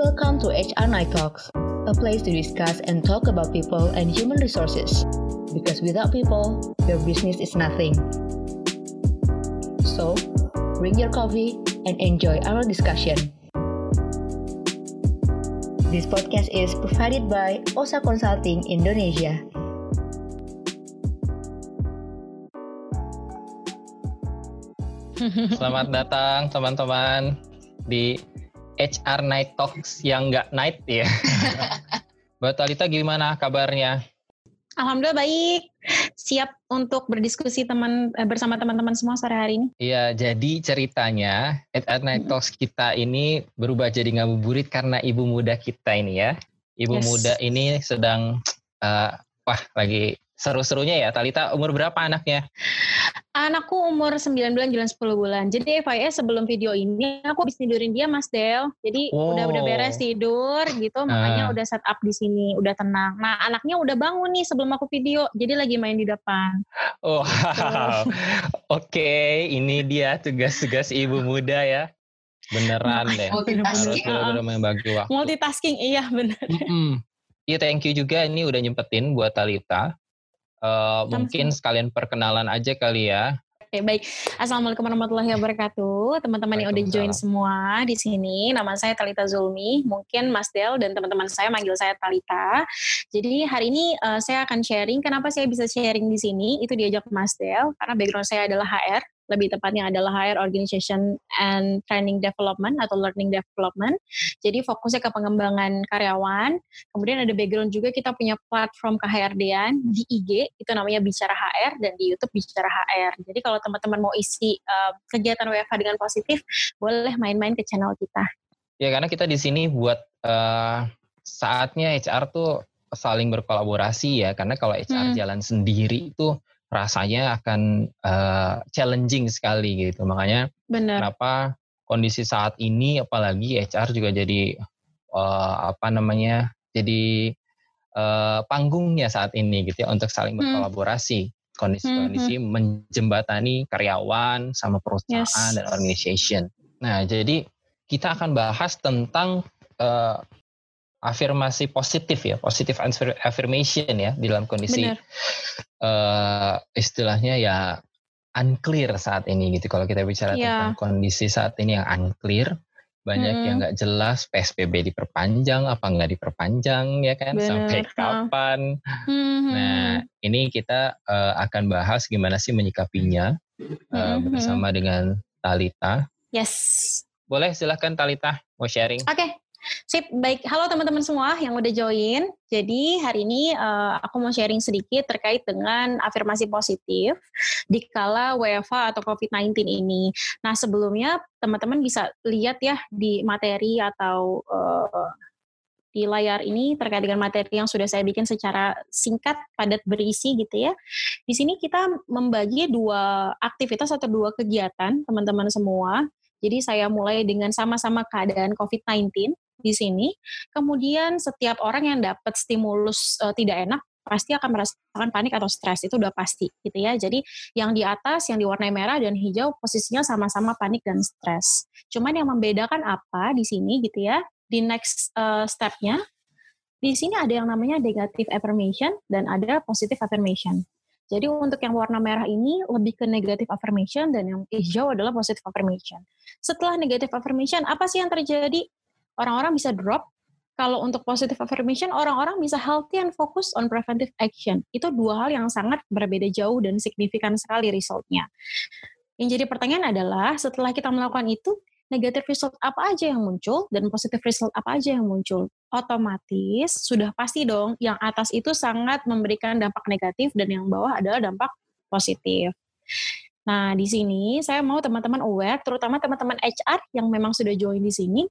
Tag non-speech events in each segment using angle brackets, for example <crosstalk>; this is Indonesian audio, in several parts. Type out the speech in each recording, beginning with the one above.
Welcome to HR Night Talks, a place to discuss and talk about people and human resources. Because without people, your business is nothing. So, bring your coffee and enjoy our discussion. This podcast is provided by OSA Consulting Indonesia. Selamat datang teman-teman di HR Night Talks yang nggak night ya. <laughs> Mbak Talita gimana kabarnya? Alhamdulillah baik. Siap untuk berdiskusi teman eh, bersama teman-teman semua sore hari ini. Iya, jadi ceritanya HR Night Talks kita ini berubah jadi ngabuburit karena ibu muda kita ini ya. Ibu Yes. muda ini sedang eh, wah lagi seru-serunya ya. Talita umur berapa anaknya? Anakku umur 9 bulan jalan 10 bulan. Jadi FYI sebelum video ini aku habis tidurin dia Mas Del. Jadi Wow. udah udah beres tidur gitu, makanya Ah. udah set up di sini, udah tenang. Nah, anaknya udah bangun nih sebelum aku video. Jadi lagi main di depan. Oh, wow. <laughs> Oke, ini dia tugas-tugas ibu muda ya. Beneran deh. Harus Multitasking. benar-benar membagi waktu. Multitasking, iya benar. Mm-mm. Iya, thank you juga ini udah nyempetin buat Talita. Eh, mungkin sekalian perkenalan aja kali ya. Oke, baik. Assalamualaikum warahmatullahi wabarakatuh. Teman-teman yang udah join semua di sini. Nama saya Talita Zulmi. Mungkin Mas Del dan teman-teman saya manggil saya Talita. Jadi hari ini eh, saya akan sharing. Kenapa saya bisa sharing di sini? Itu diajak Mas Del. Karena background saya adalah HR. Lebih tepatnya adalah HR Organization and Training Development atau Learning Development. Jadi fokusnya ke pengembangan karyawan. Kemudian ada background juga kita punya platform KHRD-an di IG. Itu namanya Bicara HR. Dan di Youtube Bicara HR. Jadi kalau teman-teman mau isi uh, kegiatan WFH dengan positif, boleh main-main ke channel kita. Ya karena kita di sini buat eh, saatnya HR tuh saling berkolaborasi ya. Karena kalau HR Hmm. jalan sendiri itu rasanya akan eh, challenging sekali gitu. Makanya Benar. kenapa kondisi saat ini apalagi HR juga jadi eh, apa namanya jadi eh, panggungnya saat ini gitu ya untuk saling Hmm. berkolaborasi kondisi-kondisi menjembatani karyawan sama perusahaan Yes. dan organization. Nah jadi kita akan bahas tentang eh, afirmasi positif ya positif affir- affirmation ya di dalam kondisi Benar. eh, istilahnya ya unclear saat ini gitu. Kalau kita bicara Iya. tentang kondisi saat ini yang unclear, banyak Mm-mm. yang nggak jelas PSBB diperpanjang apa nggak diperpanjang ya kan Bener, sampai kapan. Hmm, Nah, ini kita eh, akan bahas gimana sih menyikapinya eh, Mm-mm. bersama dengan Talita. Yes. Boleh silahkan Talita mau sharing. Oke, sip. Baik, halo teman-teman semua yang udah join. Jadi hari ini eh, aku mau sharing sedikit terkait dengan afirmasi positif di kala WFH atau COVID-19 ini. Nah sebelumnya teman-teman bisa lihat ya di materi atau eh, di layar ini terkait dengan materi yang sudah saya bikin secara singkat, padat berisi gitu ya. Di sini kita membagi dua aktivitas atau dua kegiatan teman-teman semua. Jadi saya mulai dengan sama-sama keadaan COVID-19 di sini. Kemudian setiap orang yang dapat stimulus eh, tidak enak pasti akan merasakan panik atau stres itu udah pasti gitu ya. Jadi yang di atas yang diwarnai merah dan hijau posisinya sama-sama panik dan stres. Cuman yang membedakan apa di sini gitu ya? Di next eh, stepnya di sini ada yang namanya negative affirmation dan ada positive affirmation. Jadi untuk yang warna merah ini lebih ke negative affirmation dan yang hijau adalah positive affirmation. Setelah negative affirmation, apa sih yang terjadi? Orang-orang bisa drop. Kalau untuk positive affirmation, orang-orang bisa healthy and focus on preventive action. Itu dua hal yang sangat berbeda jauh dan signifikan sekali resultnya. Yang jadi pertanyaan adalah, setelah kita melakukan itu, negative result apa aja yang muncul dan positive result apa aja yang muncul? Otomatis sudah pasti dong, yang atas itu sangat memberikan dampak negatif dan yang bawah adalah dampak positif. Nah, di sini saya mau teman-teman aware, terutama teman-teman HR yang memang sudah join di sini,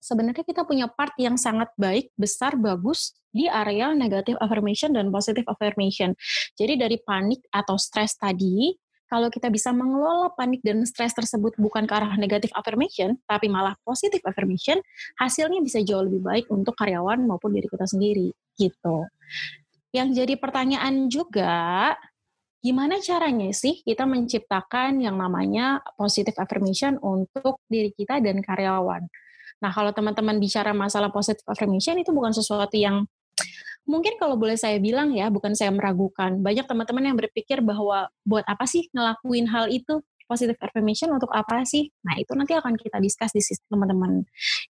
sebenarnya kita punya part yang sangat baik, besar, bagus di area negative affirmation dan positive affirmation. Jadi dari panik atau stres tadi, kalau kita bisa mengelola panik dan stres tersebut bukan ke arah negative affirmation, tapi malah positive affirmation, hasilnya bisa jauh lebih baik untuk karyawan maupun diri kita sendiri, gitu. Yang jadi pertanyaan juga, gimana caranya sih kita menciptakan yang namanya positive affirmation untuk diri kita dan karyawan? Nah, kalau teman-teman bicara masalah positive affirmation itu bukan sesuatu yang mungkin kalau boleh saya bilang ya, bukan saya meragukan. Banyak teman-teman yang berpikir bahwa buat apa sih ngelakuin hal itu? Positive affirmation untuk apa sih? Nah, itu nanti akan kita discuss di sisi teman-teman.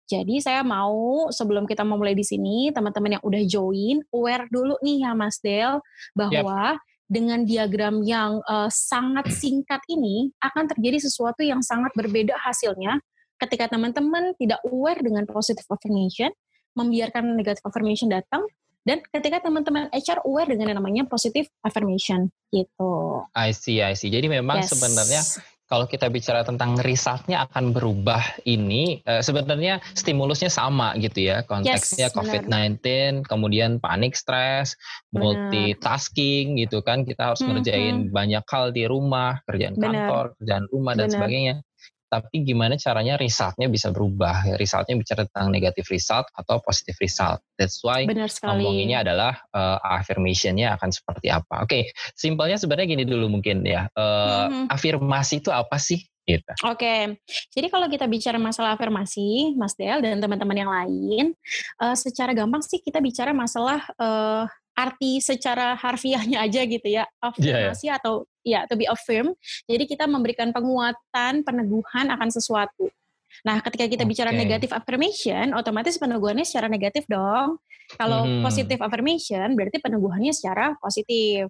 Jadi saya mau sebelum kita memulai di sini, teman-teman yang udah join, aware dulu nih ya Mas Del, bahwa yep dengan diagram yang uh, sangat singkat ini akan terjadi sesuatu yang sangat berbeda hasilnya ketika teman-teman tidak aware dengan positive affirmation, membiarkan negative affirmation datang, dan ketika teman-teman HR aware dengan yang namanya positive affirmation gitu. I see, I see. Jadi memang yes. sebenarnya kalau kita bicara tentang resultnya akan berubah ini uh, sebenarnya stimulusnya sama gitu ya konteksnya yes, COVID-19 kemudian panik stres multitasking gitu kan kita harus mm -hmm. banyak hal di rumah kerjaan bener. kantor kerjaan rumah dan bener. sebagainya tapi gimana caranya resultnya bisa berubah. Resultnya bicara tentang negatif result atau positif result. That's why ngomonginnya adalah uh, affirmationnya akan seperti apa. Oke, okay, simpelnya sebenarnya gini dulu mungkin ya. Uh, mm-hmm. Afirmasi itu apa sih? Gitu. Oke, okay. jadi kalau kita bicara masalah afirmasi, Mas Del dan teman-teman yang lain, uh, secara gampang sih kita bicara masalah uh, arti secara harfiahnya aja gitu ya afirmasi yeah, yeah. atau ya to be affirm jadi kita memberikan penguatan peneguhan akan sesuatu nah ketika kita okay. bicara negatif affirmation otomatis peneguhannya secara negatif dong kalau hmm. positif affirmation berarti peneguhannya secara positif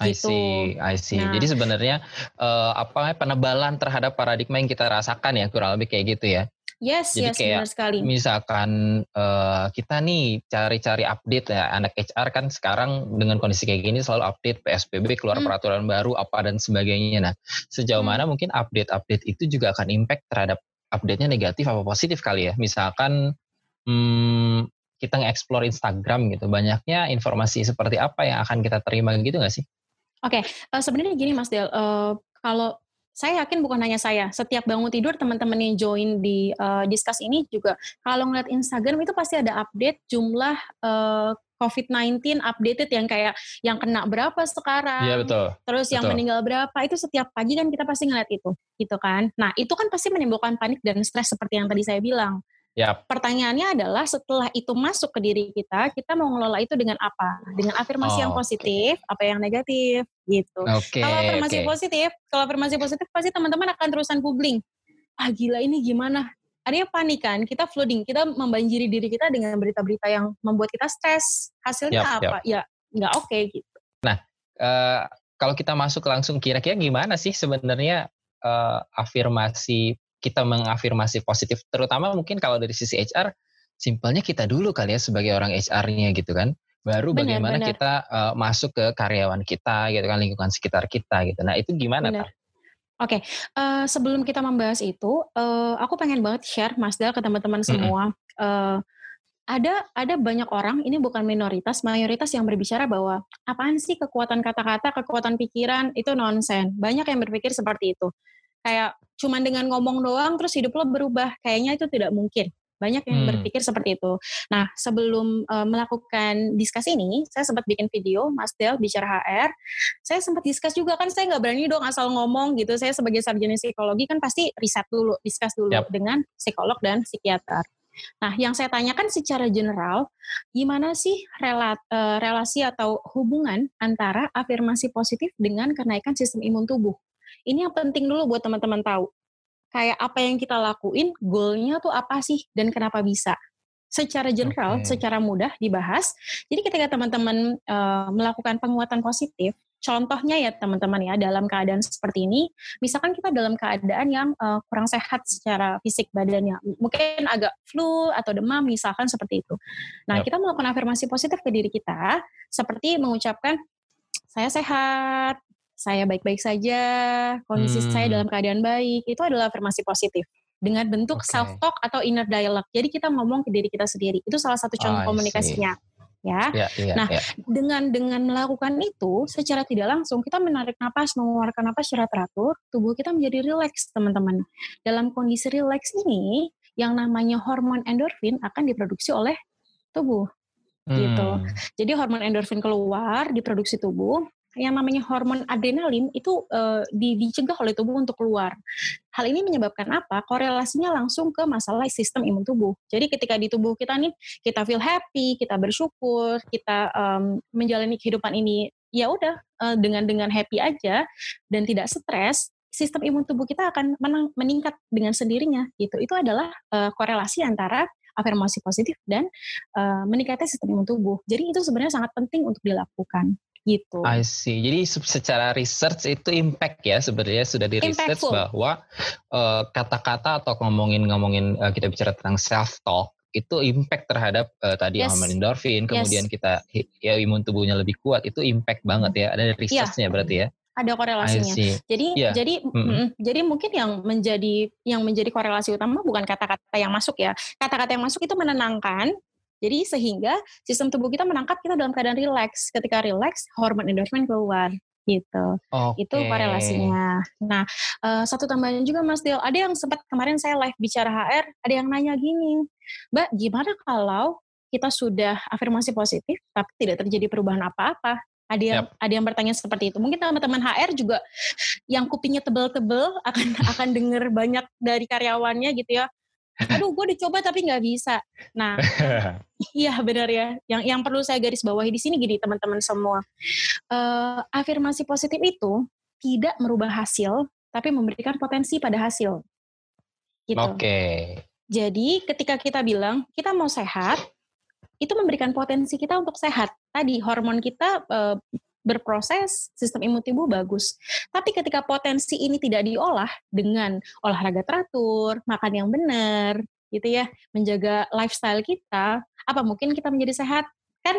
I gitu. see, I see. Nah, Jadi sebenarnya uh, apa penebalan terhadap paradigma yang kita rasakan ya kurang lebih kayak gitu ya. Yes, Jadi yes, kayak benar sekali. Misalkan uh, kita nih cari-cari update ya, anak HR kan sekarang dengan kondisi kayak gini selalu update PSBB keluar hmm. peraturan baru apa dan sebagainya. Nah, sejauh hmm. mana mungkin update-update itu juga akan impact terhadap update-nya negatif apa positif kali ya? Misalkan hmm, kita nge-explore Instagram gitu, banyaknya informasi seperti apa yang akan kita terima gitu nggak sih? Oke, okay. uh, eh, sebenarnya gini Mas Del, uh, kalau saya yakin bukan hanya saya, setiap bangun tidur teman-teman yang join di uh, discuss ini juga kalau ngeliat Instagram itu pasti ada update jumlah uh, COVID-19 updated yang kayak yang kena berapa sekarang, iya, betul. terus betul. yang meninggal berapa itu setiap pagi kan kita pasti ngeliat itu, gitu kan? Nah itu kan pasti menimbulkan panik dan stres seperti yang tadi saya bilang. Yep. Pertanyaannya adalah setelah itu masuk ke diri kita, kita mau ngelola itu dengan apa? Dengan afirmasi oh, yang positif, okay. apa yang negatif, gitu. Okay, kalau afirmasi okay. positif, kalau afirmasi positif pasti teman-teman akan terusan googling. Ah gila ini gimana? Ada yang panik kan? Kita flooding, kita membanjiri diri kita dengan berita-berita yang membuat kita stres. Hasilnya yep, apa? Yep. Ya nggak oke okay, gitu. Nah, uh, kalau kita masuk langsung kira-kira gimana sih sebenarnya uh, afirmasi kita mengafirmasi positif terutama mungkin kalau dari sisi HR simpelnya kita dulu kali ya sebagai orang HR-nya gitu kan baru bener, bagaimana bener. kita uh, masuk ke karyawan kita gitu kan lingkungan sekitar kita gitu nah itu gimana Oke, okay. uh, eh, sebelum kita membahas itu, uh, aku pengen banget share Mas Dal ke teman-teman semua. Mm -hmm. uh, ada ada banyak orang, ini bukan minoritas, mayoritas yang berbicara bahwa apaan sih kekuatan kata-kata, kekuatan pikiran itu nonsen. Banyak yang berpikir seperti itu kayak cuman dengan ngomong doang terus hidup lo berubah kayaknya itu tidak mungkin banyak yang hmm. berpikir seperti itu. Nah, sebelum uh, melakukan diskus ini, saya sempat bikin video, Mas Del bicara HR. Saya sempat diskus juga kan, saya nggak berani dong asal ngomong gitu. Saya sebagai sarjana psikologi kan pasti riset dulu, diskus dulu yep. dengan psikolog dan psikiater. Nah, yang saya tanyakan secara general, gimana sih relat, uh, relasi atau hubungan antara afirmasi positif dengan kenaikan sistem imun tubuh? Ini yang penting dulu buat teman-teman tahu. Kayak apa yang kita lakuin, goalnya tuh apa sih dan kenapa bisa. Secara general, okay. secara mudah dibahas. Jadi ketika teman-teman uh, melakukan penguatan positif, contohnya ya teman-teman ya dalam keadaan seperti ini, misalkan kita dalam keadaan yang uh, kurang sehat secara fisik badannya, mungkin agak flu atau demam misalkan seperti itu. Nah, yep. kita melakukan afirmasi positif ke diri kita seperti mengucapkan saya sehat, saya baik-baik saja, kondisi hmm. saya dalam keadaan baik, itu adalah afirmasi positif dengan bentuk okay. self talk atau inner dialogue. Jadi kita ngomong ke diri kita sendiri. Itu salah satu contoh oh, komunikasinya. Ya. Yeah, yeah, nah, yeah. dengan dengan melakukan itu secara tidak langsung kita menarik napas, mengeluarkan napas secara teratur, tubuh kita menjadi rileks, teman-teman. Dalam kondisi rileks ini, yang namanya hormon endorfin akan diproduksi oleh tubuh. Gitu. Hmm. Jadi hormon endorfin keluar, diproduksi tubuh, yang namanya hormon adrenalin itu uh, di, dicegah oleh tubuh untuk keluar. Hal ini menyebabkan apa? Korelasinya langsung ke masalah sistem imun tubuh. Jadi ketika di tubuh kita nih kita feel happy, kita bersyukur, kita um, menjalani kehidupan ini ya udah uh, dengan dengan happy aja dan tidak stres, sistem imun tubuh kita akan menang, meningkat dengan sendirinya gitu. Itu adalah uh, korelasi antara afirmasi positif dan uh, meningkatnya sistem imun tubuh. Jadi itu sebenarnya sangat penting untuk dilakukan gitu. I see. Jadi secara research itu impact ya sebenarnya sudah di research bahwa kata kata-kata atau ngomongin-ngomongin uh, kita bicara tentang self talk itu impact terhadap uh, tadi yes. hormon endorfin, kemudian yes. kita ya imun tubuhnya lebih kuat itu impact banget ya. Ada iya. researchnya yeah. berarti ya ada korelasinya. Jadi yeah. jadi mm -hmm. jadi mungkin yang menjadi yang menjadi korelasi utama bukan kata-kata yang masuk ya. Kata-kata yang masuk itu menenangkan. Jadi sehingga sistem tubuh kita menangkap kita dalam keadaan rileks. Ketika rileks, hormon endorfin keluar gitu. Okay. Itu korelasinya. Nah, uh, satu tambahan juga Mas Del, ada yang sempat kemarin saya live bicara HR, ada yang nanya gini, Mbak, gimana kalau kita sudah afirmasi positif tapi tidak terjadi perubahan apa-apa? Ada yang yep. ada yang bertanya seperti itu. Mungkin teman-teman HR juga yang kupingnya tebel-tebel akan <laughs> akan dengar banyak dari karyawannya gitu ya. Aduh, gue dicoba tapi nggak bisa. Nah, <laughs> iya benar ya. Yang yang perlu saya garis bawahi di sini gini teman-teman semua. Uh, afirmasi positif itu tidak merubah hasil, tapi memberikan potensi pada hasil. Gitu. Oke. Okay. Jadi ketika kita bilang kita mau sehat, itu memberikan potensi kita untuk sehat. Tadi hormon kita e, berproses, sistem imun tubuh bagus. Tapi ketika potensi ini tidak diolah dengan olahraga teratur, makan yang benar, gitu ya, menjaga lifestyle kita, apa mungkin kita menjadi sehat? Kan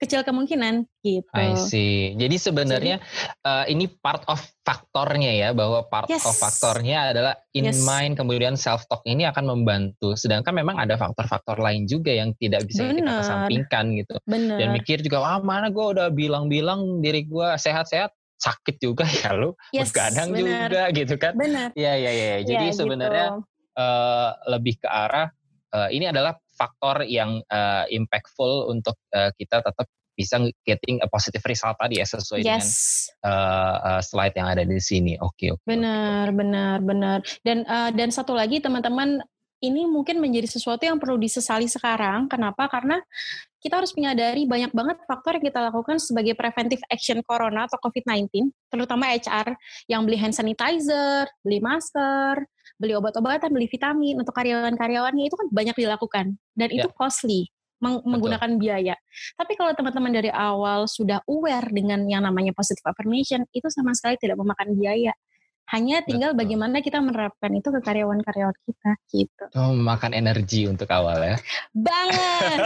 kecil kemungkinan gitu. I see. Jadi sebenarnya Jadi, uh, ini part of faktornya ya bahwa part yes. of faktornya adalah in yes. mind kemudian self talk ini akan membantu. Sedangkan memang ada faktor-faktor lain juga yang tidak bisa Bener. kita kesampingkan gitu. Bener. Dan mikir juga wah mana gue udah bilang-bilang diri gue sehat-sehat sakit juga <laughs> ya lu yes, begadang juga gitu kan. Benar. Iya iya iya. Jadi ya, sebenarnya gitu. uh, lebih ke arah uh, ini adalah faktor yang uh, impactful untuk uh, kita tetap bisa getting a positive result tadi ya sesuai yes. dengan uh, uh, slide yang ada di sini. Oke, okay, oke. Okay, benar, okay. benar, benar. Dan uh, dan satu lagi teman-teman ini mungkin menjadi sesuatu yang perlu disesali sekarang. Kenapa? Karena kita harus menyadari banyak banget faktor yang kita lakukan sebagai preventive action corona atau COVID-19, terutama HR yang beli hand sanitizer, beli masker, beli obat-obatan, beli vitamin untuk karyawan-karyawannya itu kan banyak dilakukan dan itu yeah. costly meng Betul. menggunakan biaya. Tapi kalau teman-teman dari awal sudah aware dengan yang namanya positive affirmation, itu sama sekali tidak memakan biaya. Hanya tinggal Betul. bagaimana kita menerapkan itu ke karyawan-karyawan kita gitu. Oh, makan energi untuk awal ya. Banget.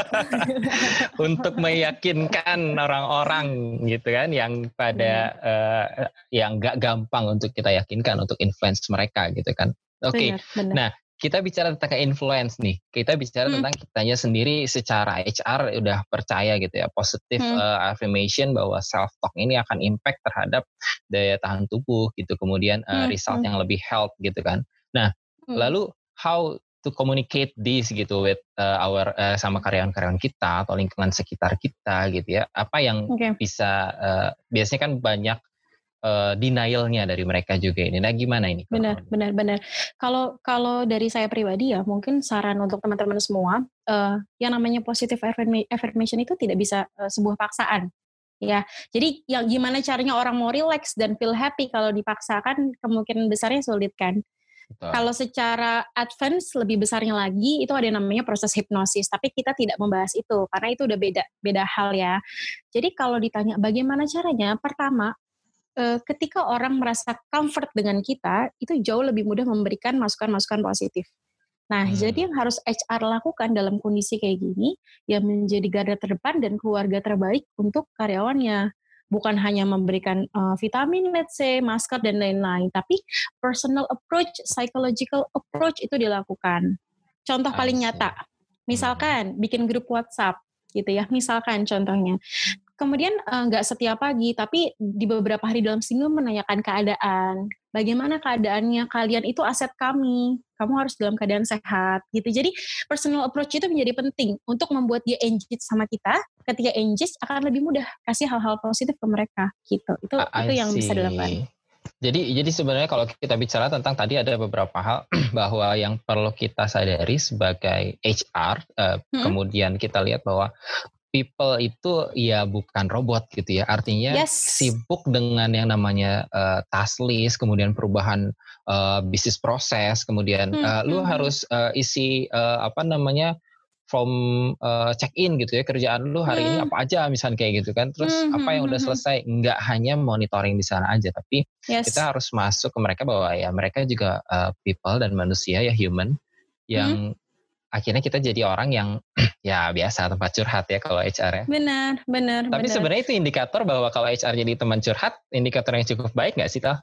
<laughs> untuk meyakinkan orang-orang gitu kan yang pada hmm. uh, yang gak gampang untuk kita yakinkan untuk influence mereka gitu kan. Oke. Okay. Nah, kita bicara tentang influence nih. Kita bicara hmm. tentang kitanya sendiri secara HR udah percaya gitu ya, positif hmm. uh, affirmation bahwa self talk ini akan impact terhadap daya tahan tubuh gitu. Kemudian uh, hmm. result hmm. yang lebih health gitu kan. Nah, hmm. lalu how to communicate this gitu with uh, our uh, sama karyawan-karyawan kita atau lingkungan sekitar kita gitu ya. Apa yang okay. bisa uh, biasanya kan banyak uh, denialnya dari mereka juga ini. Nah, gimana ini? Benar, benar, benar. Kalau kalau dari saya pribadi ya, mungkin saran untuk teman-teman semua, uh, yang namanya positive affirmation itu tidak bisa uh, sebuah paksaan. Ya, jadi yang gimana caranya orang mau relax dan feel happy kalau dipaksakan kemungkinan besarnya sulit kan. Betul. Kalau secara advance lebih besarnya lagi itu ada yang namanya proses hipnosis, tapi kita tidak membahas itu karena itu udah beda beda hal ya. Jadi kalau ditanya bagaimana caranya, pertama uh, ketika orang merasa comfort dengan kita, itu jauh lebih mudah memberikan masukan-masukan positif. Nah, hmm. jadi yang harus HR lakukan dalam kondisi kayak gini, ya menjadi garda terdepan dan keluarga terbaik untuk karyawannya. Bukan hanya memberikan uh, vitamin, let's say, masker, dan lain-lain. Tapi personal approach, psychological approach itu dilakukan. Contoh paling nyata, misalkan bikin grup WhatsApp, gitu ya. Misalkan contohnya, kemudian eh, nggak uh, setiap pagi, tapi di beberapa hari dalam seminggu menanyakan keadaan. Bagaimana keadaannya kalian itu aset kami. Kamu harus dalam keadaan sehat gitu. Jadi personal approach itu menjadi penting untuk membuat dia engage sama kita. Ketika engage akan lebih mudah kasih hal-hal positif ke mereka gitu. Itu I itu yang bisa dilakukan. Jadi jadi sebenarnya kalau kita bicara tentang tadi ada beberapa hal <clears throat> bahwa yang perlu kita sadari sebagai HR, eh, hmm. kemudian kita lihat bahwa people itu ya bukan robot gitu ya. Artinya yes. sibuk dengan yang namanya uh, task list, kemudian perubahan uh, bisnis proses, kemudian hmm. uh, lu hmm. harus uh, isi uh, apa namanya from uh, check in gitu ya kerjaan lu hari hmm. ini apa aja misalnya kayak gitu kan. Terus hmm. apa yang hmm, udah hmm. selesai nggak hanya monitoring di sana aja, tapi yes. kita harus masuk ke mereka bahwa ya mereka juga uh, people dan manusia ya human yang hmm akhirnya kita jadi orang yang <clears throat> ya biasa tempat curhat ya kalau HR ya. Benar, benar. Tapi sebenarnya itu indikator bahwa kalau HR jadi teman curhat, indikator yang cukup baik nggak sih Tal?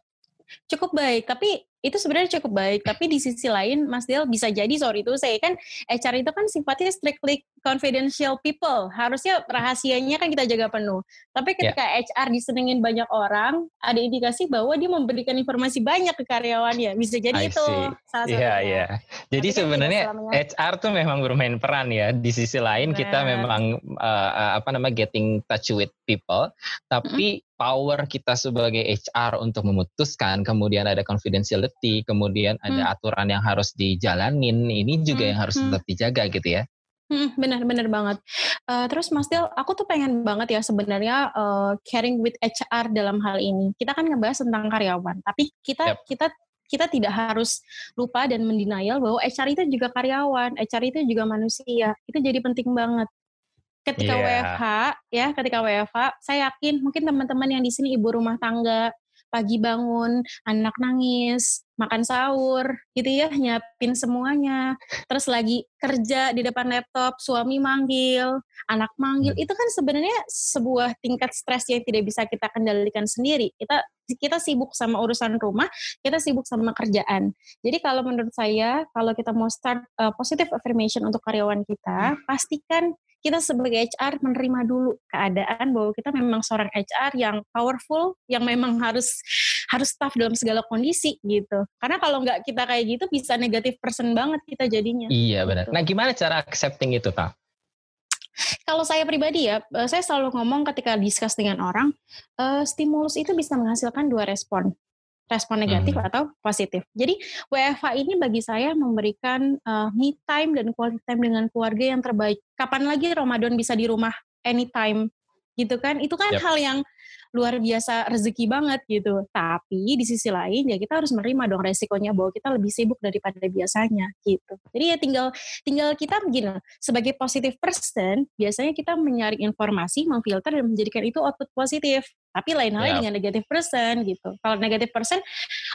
Cukup baik, tapi itu sebenarnya cukup baik tapi di sisi lain Mas Del bisa jadi sorry itu saya kan HR itu kan sifatnya strictly confidential people. Harusnya rahasianya kan kita jaga penuh. Tapi ketika yeah. HR disenengin banyak orang ada indikasi bahwa dia memberikan informasi banyak ke karyawannya. Bisa jadi I itu salah satu yeah, yeah. jadi tapi kan sebenarnya HR tuh memang bermain peran ya. Di sisi lain Benar. kita memang uh, apa namanya getting touch with people. Tapi mm -hmm power kita sebagai HR untuk memutuskan, kemudian ada confidentiality, kemudian ada hmm. aturan yang harus dijalanin, ini juga hmm. yang harus hmm. tetap dijaga gitu ya. Hmm, benar-benar banget. Uh, terus Mas Del, aku tuh pengen banget ya sebenarnya uh, caring with HR dalam hal ini. Kita kan ngebahas tentang karyawan, tapi kita yep. kita kita tidak harus lupa dan mendenial bahwa HR itu juga karyawan, HR itu juga manusia. Itu jadi penting banget ketika yeah. WFH ya ketika WFH saya yakin mungkin teman-teman yang di sini ibu rumah tangga pagi bangun anak nangis makan sahur gitu ya nyiapin semuanya terus lagi kerja di depan laptop suami manggil anak manggil hmm. itu kan sebenarnya sebuah tingkat stres yang tidak bisa kita kendalikan sendiri kita kita sibuk sama urusan rumah kita sibuk sama kerjaan jadi kalau menurut saya kalau kita mau start uh, positive affirmation untuk karyawan kita hmm. pastikan kita sebagai HR menerima dulu keadaan bahwa kita memang seorang HR yang powerful, yang memang harus harus tough dalam segala kondisi gitu. Karena kalau nggak kita kayak gitu bisa negatif person banget kita jadinya. Iya benar. Gitu. Nah gimana cara accepting itu kak? Kalau saya pribadi ya, eh, saya selalu ngomong ketika discuss dengan orang, uh, stimulus itu bisa menghasilkan dua respon respon negatif hmm. atau positif. Jadi WFH ini bagi saya memberikan uh, me time dan quality time dengan keluarga yang terbaik. Kapan lagi Ramadan bisa di rumah anytime gitu kan? Itu kan yep. hal yang luar biasa rezeki banget gitu. Tapi di sisi lain ya kita harus menerima dong resikonya bahwa kita lebih sibuk daripada biasanya gitu. Jadi ya tinggal tinggal kita begini sebagai positive person biasanya kita menyaring informasi, memfilter dan menjadikan itu output positif. Tapi lain halnya yeah. dengan negatif person gitu. Kalau negatif person,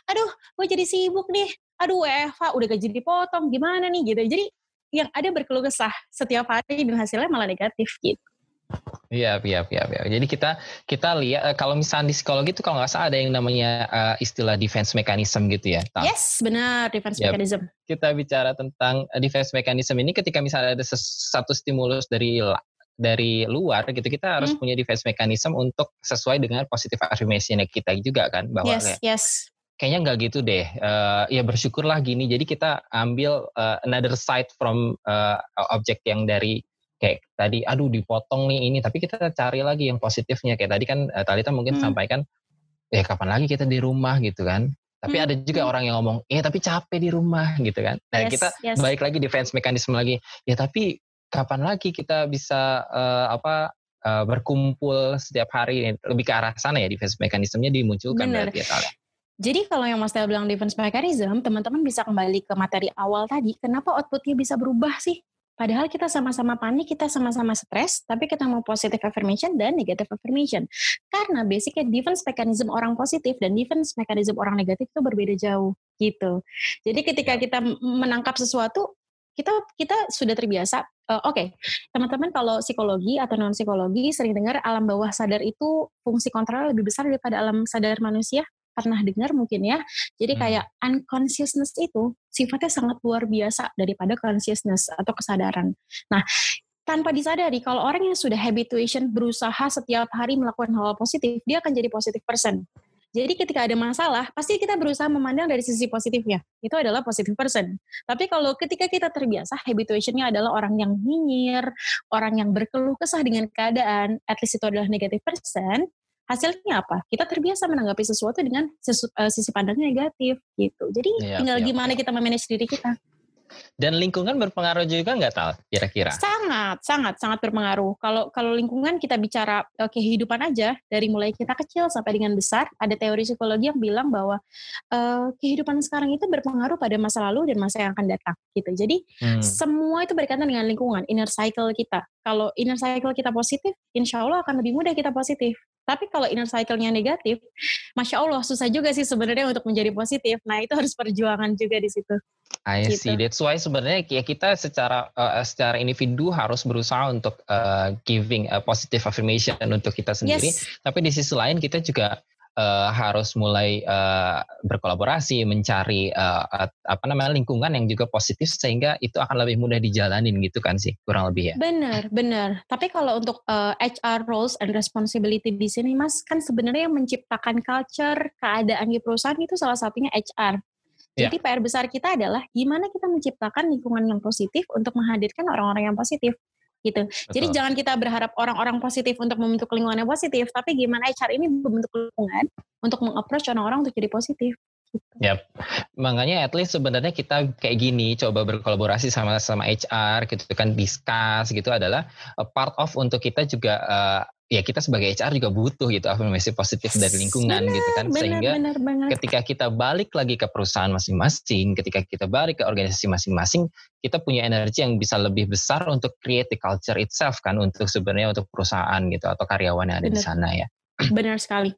aduh gue jadi sibuk nih, aduh WFH udah gaji dipotong, gimana nih gitu. Jadi yang ada berkeluh kesah setiap hari dan hasilnya malah negatif gitu. Iya, iya, iya, iya. Jadi kita kita lihat eh, kalau misalnya di psikologi itu kalau nggak salah ada yang namanya uh, istilah defense mechanism gitu ya. Yes, benar defense yep. mechanism. Kita bicara tentang eh, defense mechanism ini ketika misalnya ada satu stimulus dari dari luar gitu kita harus hmm. punya defense mechanism untuk sesuai dengan positive affirmation kita juga kan bahwa yes, kayak, yes kayaknya nggak gitu deh. Uh, ya bersyukurlah gini. Jadi kita ambil uh, another side from uh, objek yang dari kayak tadi aduh dipotong nih ini tapi kita cari lagi yang positifnya kayak tadi kan uh, Talita mungkin hmm. sampaikan ya kapan lagi kita di rumah gitu kan tapi hmm. ada juga hmm. orang yang ngomong eh tapi capek di rumah gitu kan nah yes, kita yes. baik lagi defense mekanisme lagi ya tapi kapan lagi kita bisa uh, apa uh, berkumpul setiap hari lebih ke arah sana ya defense mekanismenya dimunculkan Bener. berarti ya Talita jadi kalau yang Mas Tel bilang defense mechanism, teman-teman bisa kembali ke materi awal tadi. Kenapa outputnya bisa berubah sih? Padahal kita sama-sama panik, kita sama-sama stres, tapi kita mau positive affirmation dan negative affirmation. Karena basicnya defense mechanism orang positif dan defense mechanism orang negatif itu berbeda jauh gitu. Jadi ketika ya. kita menangkap sesuatu, kita kita sudah terbiasa. Uh, Oke, okay. teman-teman kalau psikologi atau non psikologi sering dengar alam bawah sadar itu fungsi kontrol lebih besar daripada alam sadar manusia pernah dengar mungkin ya. Jadi hmm. kayak unconsciousness itu sifatnya sangat luar biasa daripada consciousness atau kesadaran. Nah, tanpa disadari kalau orang yang sudah habituation berusaha setiap hari melakukan hal, -hal positif, dia akan jadi positif person. Jadi ketika ada masalah, pasti kita berusaha memandang dari sisi positifnya. Itu adalah positive person. Tapi kalau ketika kita terbiasa, habituationnya adalah orang yang nyinyir, orang yang berkeluh kesah dengan keadaan, at least itu adalah negative person, hasilnya apa? Kita terbiasa menanggapi sesuatu dengan uh, sisi pandang negatif gitu. Jadi ya, tinggal ya, gimana ya. kita memanage diri kita. Dan lingkungan berpengaruh juga nggak tal kira-kira? Sangat, sangat, sangat berpengaruh. Kalau kalau lingkungan kita bicara uh, kehidupan aja dari mulai kita kecil sampai dengan besar, ada teori psikologi yang bilang bahwa uh, kehidupan sekarang itu berpengaruh pada masa lalu dan masa yang akan datang gitu. Jadi hmm. semua itu berkaitan dengan lingkungan, inner cycle kita. Kalau inner cycle kita positif, insya Allah akan lebih mudah kita positif. Tapi kalau inner cycle-nya negatif, masya Allah susah juga sih sebenarnya untuk menjadi positif. Nah itu harus perjuangan juga di situ. I gitu. see. That's why sebenarnya ya kita secara uh, secara individu harus berusaha untuk uh, giving a positive affirmation untuk kita sendiri. Yes. Tapi di sisi lain kita juga uh, harus mulai uh, berkolaborasi, mencari uh, apa namanya lingkungan yang juga positif sehingga itu akan lebih mudah dijalanin gitu kan sih kurang lebih ya. Benar, benar. Tapi kalau untuk uh, HR roles and responsibility di sini Mas kan sebenarnya yang menciptakan culture keadaan di perusahaan itu salah satunya HR. Ya. Jadi PR besar kita adalah gimana kita menciptakan lingkungan yang positif untuk menghadirkan orang-orang yang positif gitu. Betul. Jadi jangan kita berharap orang-orang positif untuk membentuk lingkungan yang positif, tapi gimana HR ini membentuk lingkungan untuk mengapproach orang-orang untuk jadi positif. Gitu. Yap, makanya at least sebenarnya kita kayak gini coba berkolaborasi sama sama HR gitu kan discuss gitu adalah part of untuk kita juga uh, ya kita sebagai HR juga butuh gitu afirmasi positif dari lingkungan bener, gitu kan sehingga bener, bener. ketika kita balik lagi ke perusahaan masing-masing ketika kita balik ke organisasi masing-masing kita punya energi yang bisa lebih besar untuk create the culture itself kan untuk sebenarnya untuk perusahaan gitu atau karyawan yang ada bener. di sana ya benar sekali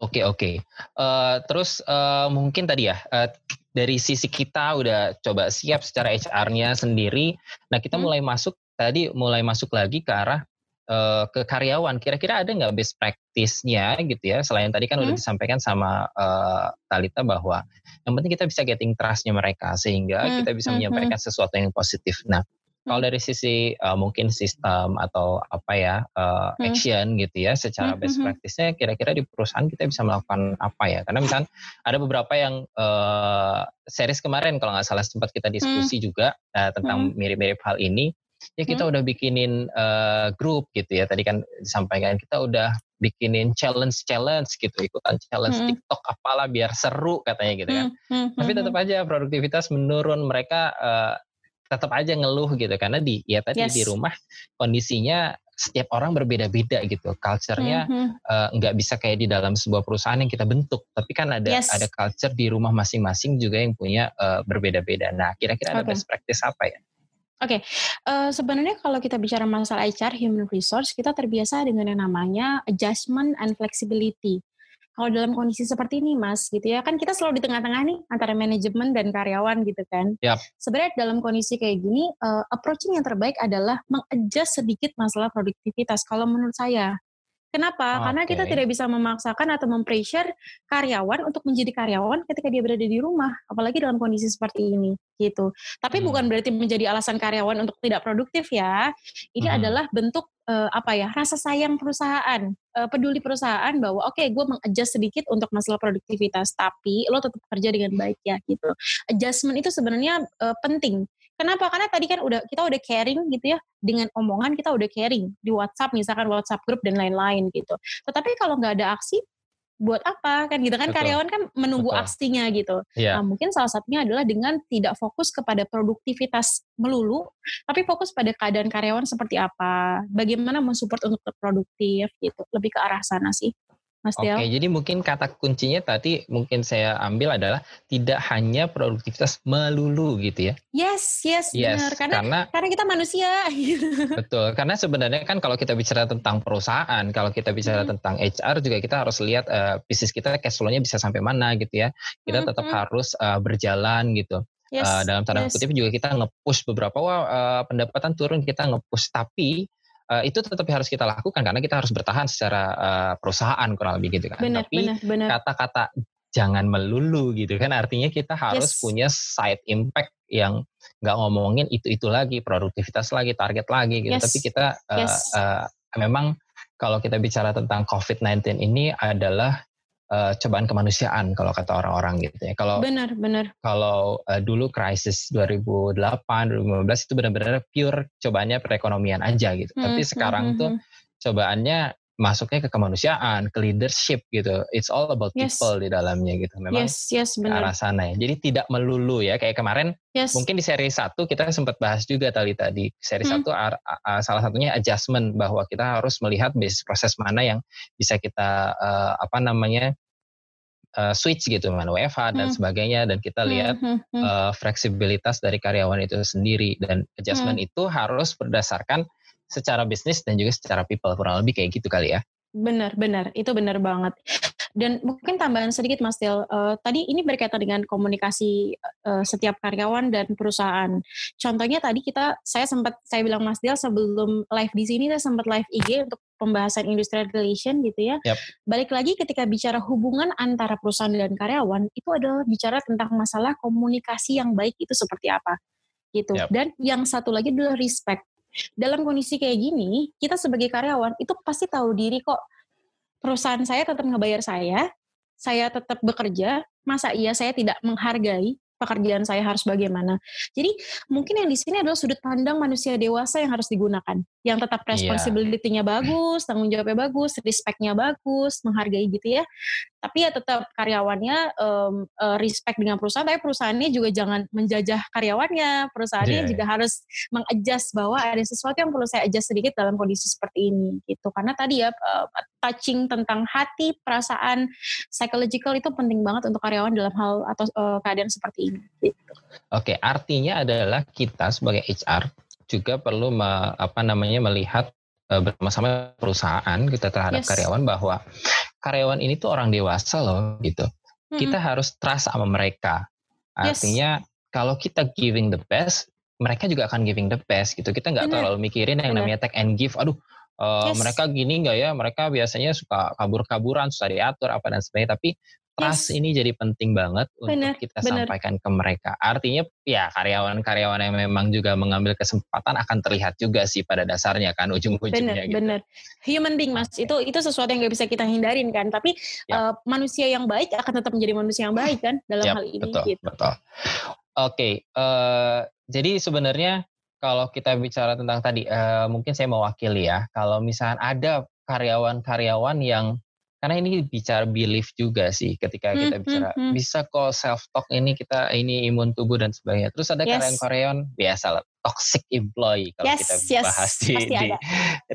oke okay, oke okay. uh, eh, terus uh, mungkin tadi ya uh, dari sisi kita udah coba siap secara HR-nya sendiri nah kita hmm. mulai masuk tadi mulai masuk lagi ke arah uh, ke karyawan kira-kira ada nggak best practice-nya gitu ya selain tadi kan hmm. udah disampaikan sama uh, Talita bahwa yang penting kita bisa getting trust-nya mereka sehingga hmm. kita bisa hmm. menyampaikan hmm. sesuatu yang positif nah kalau hmm. dari sisi uh, mungkin sistem atau apa ya uh, hmm. action gitu ya secara hmm. best practice-nya kira-kira di perusahaan kita bisa melakukan apa ya karena misalnya ada beberapa yang uh, series kemarin kalau nggak salah sempat kita diskusi hmm. juga uh, tentang mirip-mirip hal ini ya kita hmm. udah bikinin uh, grup gitu ya tadi kan disampaikan kita udah bikinin challenge challenge gitu ikutan challenge hmm. TikTok apalah biar seru katanya gitu kan hmm. Hmm. tapi hmm, tetap hmm. aja produktivitas menurun mereka uh, tetap aja ngeluh gitu karena di ya tadi yes. di rumah kondisinya setiap orang berbeda-beda gitu. Culture-nya mm-hmm. uh, nggak bisa kayak di dalam sebuah perusahaan yang kita bentuk, tapi kan ada yes. ada culture di rumah masing-masing juga yang punya uh, berbeda-beda. Nah, kira-kira ada best practice apa ya? Oke, okay. uh, eh, sebenarnya kalau kita bicara masalah HR, human resource, kita terbiasa dengan yang namanya adjustment and flexibility. Kalau dalam kondisi seperti ini, Mas, gitu ya, kan kita selalu di tengah-tengah nih antara manajemen dan karyawan gitu kan. Yep. Sebenarnya dalam kondisi kayak gini, uh, approaching yang terbaik adalah mengadjust sedikit masalah produktivitas. Kalau menurut saya, Kenapa? Okay. Karena kita tidak bisa memaksakan atau mempressure karyawan untuk menjadi karyawan ketika dia berada di rumah, apalagi dalam kondisi seperti ini, gitu. Tapi hmm. bukan berarti menjadi alasan karyawan untuk tidak produktif ya. Ini hmm. adalah bentuk uh, apa ya rasa sayang perusahaan, uh, peduli perusahaan bahwa oke okay, gue mengadjust sedikit untuk masalah produktivitas, tapi lo tetap kerja dengan baik ya gitu. Adjustment itu sebenarnya uh, penting Kenapa? Karena tadi kan udah kita udah caring gitu ya dengan omongan kita udah caring di WhatsApp misalkan WhatsApp grup dan lain-lain gitu. Tetapi kalau nggak ada aksi buat apa kan gitu kan Betul. karyawan kan menunggu Betul. aksinya gitu. Yeah. Nah, mungkin salah satunya adalah dengan tidak fokus kepada produktivitas melulu, tapi fokus pada keadaan karyawan seperti apa, bagaimana mensupport untuk produktif gitu. Lebih ke arah sana sih. Mas Oke, okay, jadi mungkin kata kuncinya tadi mungkin saya ambil adalah tidak hanya produktivitas melulu gitu ya. Yes, yes, yes benar. Karena, karena karena kita manusia. <laughs> betul, karena sebenarnya kan kalau kita bicara tentang perusahaan, kalau kita bicara hmm. tentang HR juga kita harus lihat uh, bisnis kita cash flow-nya bisa sampai mana gitu ya. Kita hmm. tetap hmm. harus uh, berjalan gitu. Yes, uh, dalam tanda yes. kutip juga kita nge-push beberapa wah uh, pendapatan turun kita nge-push tapi uh, itu tetap harus kita lakukan karena kita harus bertahan secara uh, perusahaan kurang lebih gitu kan. Benar, Tapi kata-kata jangan melulu gitu kan artinya kita harus yes. punya side impact yang nggak ngomongin itu-itu lagi, produktivitas lagi, target lagi gitu. Yes. Tapi kita uh, yes. uh, memang kalau kita bicara tentang COVID-19 ini adalah uh, cobaan kemanusiaan kalau kata orang-orang gitu ya. Kalau benar benar. Kalau uh, dulu krisis 2008 2015 itu benar-benar pure cobaannya perekonomian aja gitu. Hmm, Tapi sekarang hmm, tuh hmm. cobaannya masuknya ke kemanusiaan, ke leadership gitu. It's all about yes. people di dalamnya gitu. Memang yes, yes, benar. arah sana ya. Jadi tidak melulu ya kayak kemarin yes. mungkin di seri satu kita sempat bahas juga tadi tadi. Seri hmm. satu salah satunya adjustment bahwa kita harus melihat bisnis proses mana yang bisa kita uh, apa namanya uh, switch gitu mana WFH dan hmm. sebagainya dan kita hmm, lihat hmm, hmm, Uh, fleksibilitas dari karyawan itu sendiri dan adjustment hmm. itu harus berdasarkan secara bisnis dan juga secara people kurang lebih kayak gitu kali ya. Benar, benar. Itu benar banget. Dan mungkin tambahan sedikit Mas Del, uh, tadi ini berkaitan dengan komunikasi uh, setiap karyawan dan perusahaan. Contohnya tadi kita, saya sempat, saya bilang Mas Del sebelum live di sini, saya sempat live IG untuk pembahasan industrial relation gitu ya. Yep. Balik lagi ketika bicara hubungan antara perusahaan dan karyawan, itu adalah bicara tentang masalah komunikasi yang baik itu seperti apa gitu. Yep. Dan yang satu lagi adalah respect dalam kondisi kayak gini, kita sebagai karyawan itu pasti tahu diri kok. Perusahaan saya tetap ngebayar saya, saya tetap bekerja, masa iya saya tidak menghargai pekerjaan saya harus bagaimana. Jadi mungkin yang di sini adalah sudut pandang manusia dewasa yang harus digunakan. Yang tetap iya. responsibility-nya yeah. bagus, tanggung jawabnya bagus, respect-nya bagus, menghargai gitu ya. Tapi ya tetap karyawannya um, uh, respect dengan perusahaan, tapi perusahaannya juga jangan menjajah karyawannya. Perusahaannya yeah. juga harus mengadjust bahwa ada sesuatu yang perlu saya adjust sedikit dalam kondisi seperti ini gitu. Karena tadi ya uh, touching tentang hati, perasaan, psychological itu penting banget untuk karyawan dalam hal atau uh, keadaan seperti ini. Gitu. Oke, artinya adalah kita sebagai HR juga perlu me, apa namanya melihat bersama-sama perusahaan kita terhadap yes. karyawan bahwa karyawan ini tuh orang dewasa loh gitu. Mm-hmm. Kita harus trust sama mereka. Artinya yes. kalau kita giving the best, mereka juga akan giving the best gitu. Kita nggak terlalu mikirin yang Bener. namanya take and give. Aduh, uh, yes. mereka gini nggak ya? Mereka biasanya suka kabur-kaburan, susah diatur apa dan sebagainya. Tapi trust yes. ini jadi penting banget bener, untuk kita bener. sampaikan ke mereka. Artinya ya karyawan-karyawan yang memang juga mengambil kesempatan akan terlihat juga sih pada dasarnya kan ujung-ujungnya. Bener, gitu. bener. Human being mas, itu itu sesuatu yang gak bisa kita hindarin kan. Tapi yep. uh, manusia yang baik akan tetap menjadi manusia yang baik kan dalam yep, hal ini. Betul, gitu. betul. Oke, okay, uh, eh, jadi sebenarnya kalau kita bicara tentang tadi, uh, mungkin saya mewakili ya. Kalau misalnya ada karyawan-karyawan yang karena ini bicara belief juga sih ketika hmm, kita bicara. hmm, hmm. bisa kok self talk ini kita ini imun tubuh dan sebagainya. Terus ada yes. karyawan-karyawan biasa lah toxic employee kalau yes, kita yes, bahas di, di,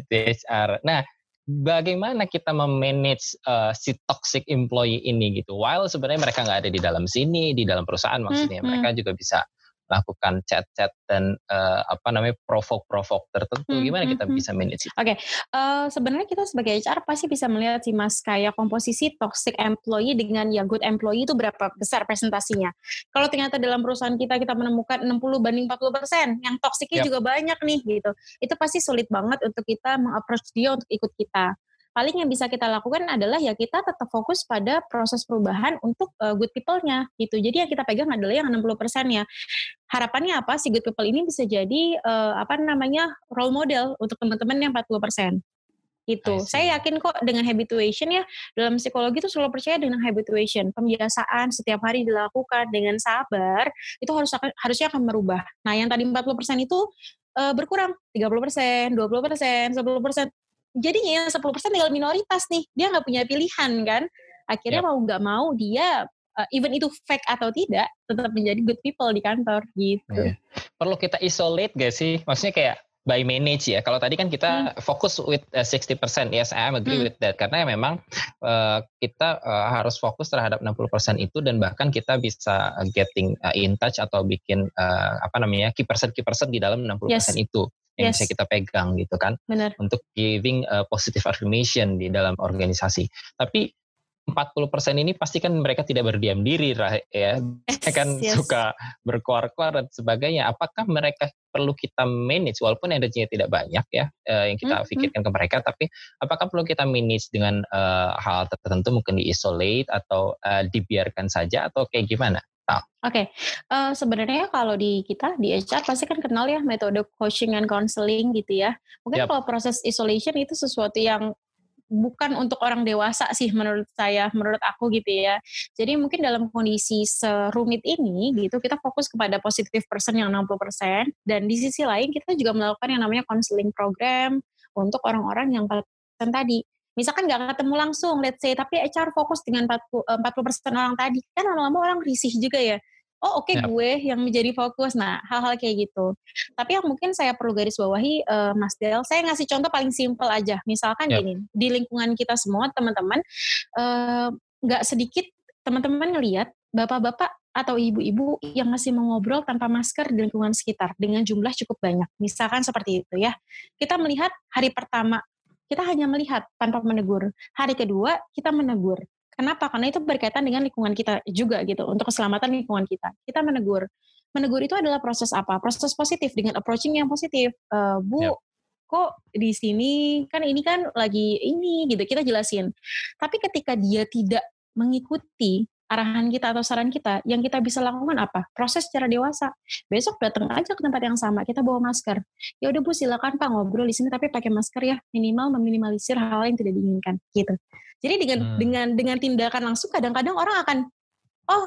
di HR nah bagaimana kita memanage uh, si toxic employee ini gitu? While sebenarnya mereka nggak ada di dalam sini di dalam perusahaan maksudnya hmm, mereka juga bisa lakukan chat-chat dan uh, apa namanya provoke-provoke tertentu hmm, gimana kita hmm, hmm. bisa manage itu? Oke, okay. uh, eh, sebenarnya kita sebagai HR pasti bisa melihat sih Mas kayak komposisi toxic employee dengan ya good employee itu berapa besar presentasinya. Kalau ternyata dalam perusahaan kita kita menemukan 60 banding 40 persen, yang toksiknya yep. juga banyak nih gitu. Itu pasti sulit banget untuk kita mengapproach dia untuk ikut kita paling yang bisa kita lakukan adalah ya kita tetap fokus pada proses perubahan untuk uh, good people-nya gitu. Jadi yang kita pegang adalah yang 60% ya. Harapannya apa si good people ini bisa jadi uh, apa namanya role model untuk teman-teman yang 40% itu. Saya yakin kok dengan habituation ya dalam psikologi itu selalu percaya dengan habituation, pembiasaan setiap hari dilakukan dengan sabar itu harus harusnya akan merubah. Nah, yang tadi 40% itu uh, berkurang 30%, 20%, 10% jadinya yang 10% tinggal minoritas nih dia nggak punya pilihan kan akhirnya yep. mau nggak mau dia uh, even itu fake atau tidak tetap menjadi good people di kantor gitu yeah. perlu kita isolate gak sih maksudnya kayak by manage ya. Kalau tadi kan kita hmm. fokus with uh, 60%. Yes, I am agree hmm. with that. Karena memang uh, kita uh, harus fokus terhadap 60% itu dan bahkan kita bisa getting uh, in touch atau bikin uh, apa namanya key person key person di dalam 60% yes. itu yang yes. bisa kita pegang gitu kan Benar. untuk giving a positive affirmation di dalam organisasi tapi 40% ini pasti kan mereka tidak berdiam diri ya yes, kan yes. suka berkuar-kuar dan sebagainya apakah mereka perlu kita manage walaupun energinya tidak banyak ya uh, yang kita mm -hmm. pikirkan ke mereka tapi apakah perlu kita manage dengan uh, hal tertentu mungkin di isolate atau uh, dibiarkan saja atau kayak gimana. Oke, okay. uh, sebenarnya kalau di kita di HR pasti kan kenal ya metode coaching and counseling gitu ya. Mungkin yep. kalau proses isolation itu sesuatu yang bukan untuk orang dewasa sih menurut saya, menurut aku gitu ya. Jadi mungkin dalam kondisi serumit ini gitu kita fokus kepada positive person yang 60% dan di sisi lain kita juga melakukan yang namanya counseling program untuk orang-orang yang tadi. Misalkan nggak ketemu langsung, let's say, tapi HR fokus dengan 40, 40% orang tadi. Kan lama-lama orang risih juga ya oh oke okay, yep. gue yang menjadi fokus. Nah, hal-hal kayak gitu. Tapi yang mungkin saya perlu garis bawahi uh, Mas Del, saya ngasih contoh paling simpel aja. Misalkan yep. gini, di lingkungan kita semua teman-teman uh, nggak sedikit teman-teman ngelihat bapak-bapak atau ibu-ibu yang masih mengobrol tanpa masker di lingkungan sekitar dengan jumlah cukup banyak. Misalkan seperti itu ya. Kita melihat hari pertama kita hanya melihat tanpa menegur. Hari kedua kita menegur. Kenapa? Karena itu berkaitan dengan lingkungan kita juga gitu, untuk keselamatan lingkungan kita. Kita menegur. Menegur itu adalah proses apa? Proses positif dengan approaching yang positif. Uh, Bu, yep. kok di sini kan ini kan lagi ini gitu kita jelasin. Tapi ketika dia tidak mengikuti arahan kita atau saran kita, yang kita bisa lakukan apa? Proses secara dewasa. Besok datang aja ke tempat yang sama, kita bawa masker. Ya udah Bu, silakan Pak ngobrol di sini tapi pakai masker ya, minimal meminimalisir hal, yang tidak diinginkan gitu. Jadi dengan hmm. dengan dengan tindakan langsung kadang-kadang orang akan oh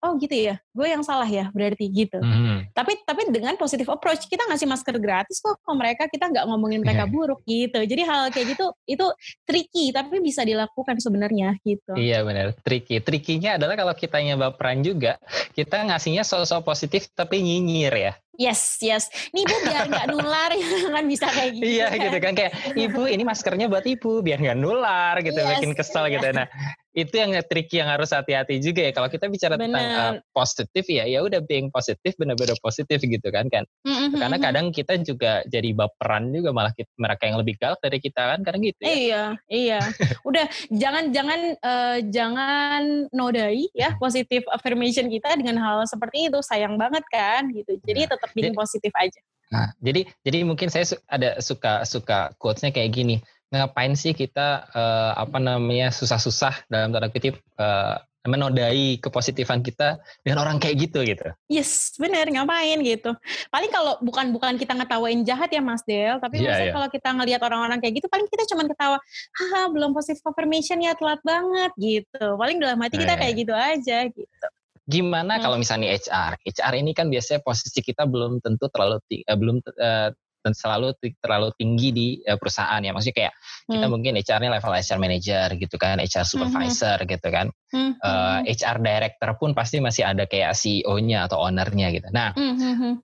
oh gitu ya, gue yang salah ya berarti gitu. Hmm. Tapi tapi dengan positif approach kita ngasih masker gratis kok ke mereka kita nggak ngomongin mereka yeah. buruk gitu. Jadi hal kayak gitu itu tricky tapi bisa dilakukan sebenarnya gitu. Iya benar, tricky. Trikinya adalah kalau kita baperan juga, kita ngasihnya sosok positif tapi nyinyir ya. Yes, yes. Nih ibu biar nggak <laughs> nular <laughs> kan bisa kayak gitu. Iya kan? gitu kan kayak ibu ini maskernya buat ibu biar nggak nular gitu, yes, bikin kesel gitu. Nah itu yang tricky yang harus hati-hati juga ya kalau kita bicara Bener. tentang uh, positif ya ya udah being positif benar-benar positif gitu kan kan? Mm-hmm. karena kadang kita juga jadi baperan juga malah kita, mereka yang lebih galak dari kita kan karena gitu ya. iya iya. Udah jangan jangan uh, jangan nodai ya positif affirmation kita dengan hal seperti itu sayang banget kan gitu. Jadi nah, tetap being positif aja. Nah jadi jadi mungkin saya ada suka suka quotesnya kayak gini ngapain sih kita uh, apa namanya susah-susah dalam tanda kutip uh, menodai kepositifan kita dengan orang kayak gitu gitu. Yes, bener ngapain gitu. Paling kalau bukan bukan kita ngetawain jahat ya Mas Del, tapi yeah, yeah. kalau kita ngelihat orang-orang kayak gitu, paling kita cuma ketawa, haha belum positif confirmation ya telat banget gitu. Paling dalam hati kita kayak gitu aja gitu. Gimana hmm. kalau misalnya HR? HR ini kan biasanya posisi kita belum tentu terlalu uh, belum uh, dan selalu terlalu tinggi di uh, perusahaan ya. Maksudnya kayak hmm. kita mungkin HR-nya level HR manager gitu kan, HR supervisor hmm. gitu kan. Hmm. Uh, eh, HR director pun pasti masih ada kayak CEO-nya atau owner-nya gitu. Nah, hmm.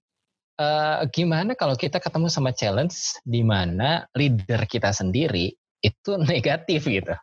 uh, gimana kalau kita ketemu sama challenge di mana leader kita sendiri itu <laughs> negatif gitu?